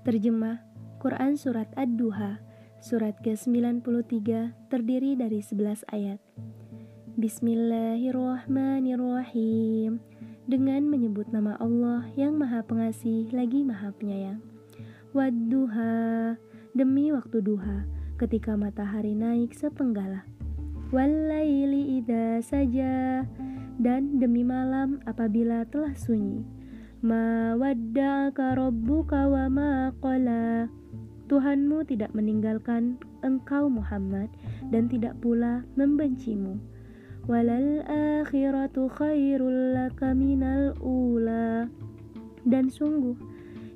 Terjemah Quran Surat Ad-Duha Surat ke-93 terdiri dari 11 ayat. Bismillahirrahmanirrahim. Dengan menyebut nama Allah yang maha pengasih lagi maha penyayang. Wadduha Demi waktu duha ketika matahari naik sepenggala Wallaili idha saja Dan demi malam apabila telah sunyi Ma wadda'aka rabbuka wa ma qala Tuhanmu tidak meninggalkan engkau Muhammad dan tidak pula membencimu. Walal akhiratu khairul laka minal ula. Dan sungguh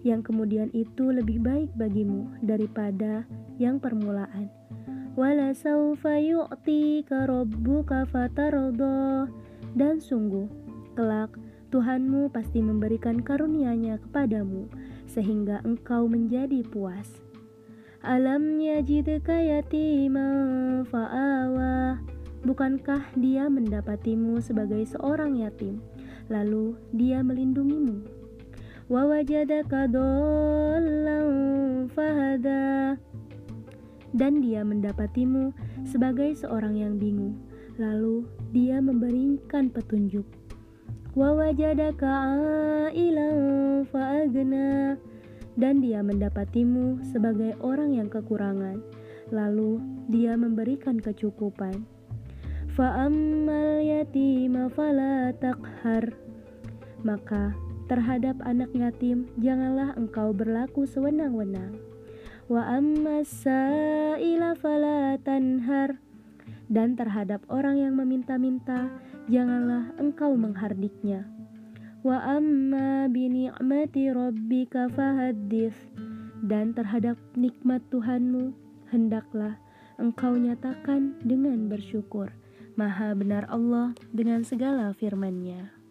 yang kemudian itu lebih baik bagimu daripada yang permulaan. Wala saufa yu'tika rabbuka fatardah. Dan sungguh kelak Tuhanmu pasti memberikan karunia-Nya kepadamu sehingga engkau menjadi puas. Alam yajidka yatima fa'awa? Bukankah dia mendapatimu sebagai seorang yatim Lalu dia melindungimu? Wawajadaka dollam fahada. Dan dia mendapatimu sebagai seorang yang bingung Lalu dia memberikan petunjuk wawajadaka fa'agna dan dia mendapatimu sebagai orang yang kekurangan. Lalu dia memberikan kecukupan. Fa'ammal yatima fala maka terhadap anak yatim janganlah engkau berlaku sewenang-wenang. Wa dan terhadap orang yang meminta-minta janganlah engkau menghardiknya. Wa amma bi ni'mati rabbika fahaddits. Dan terhadap nikmat Tuhanmu hendaklah engkau nyatakan dengan bersyukur. Maha benar Allah dengan segala firman-Nya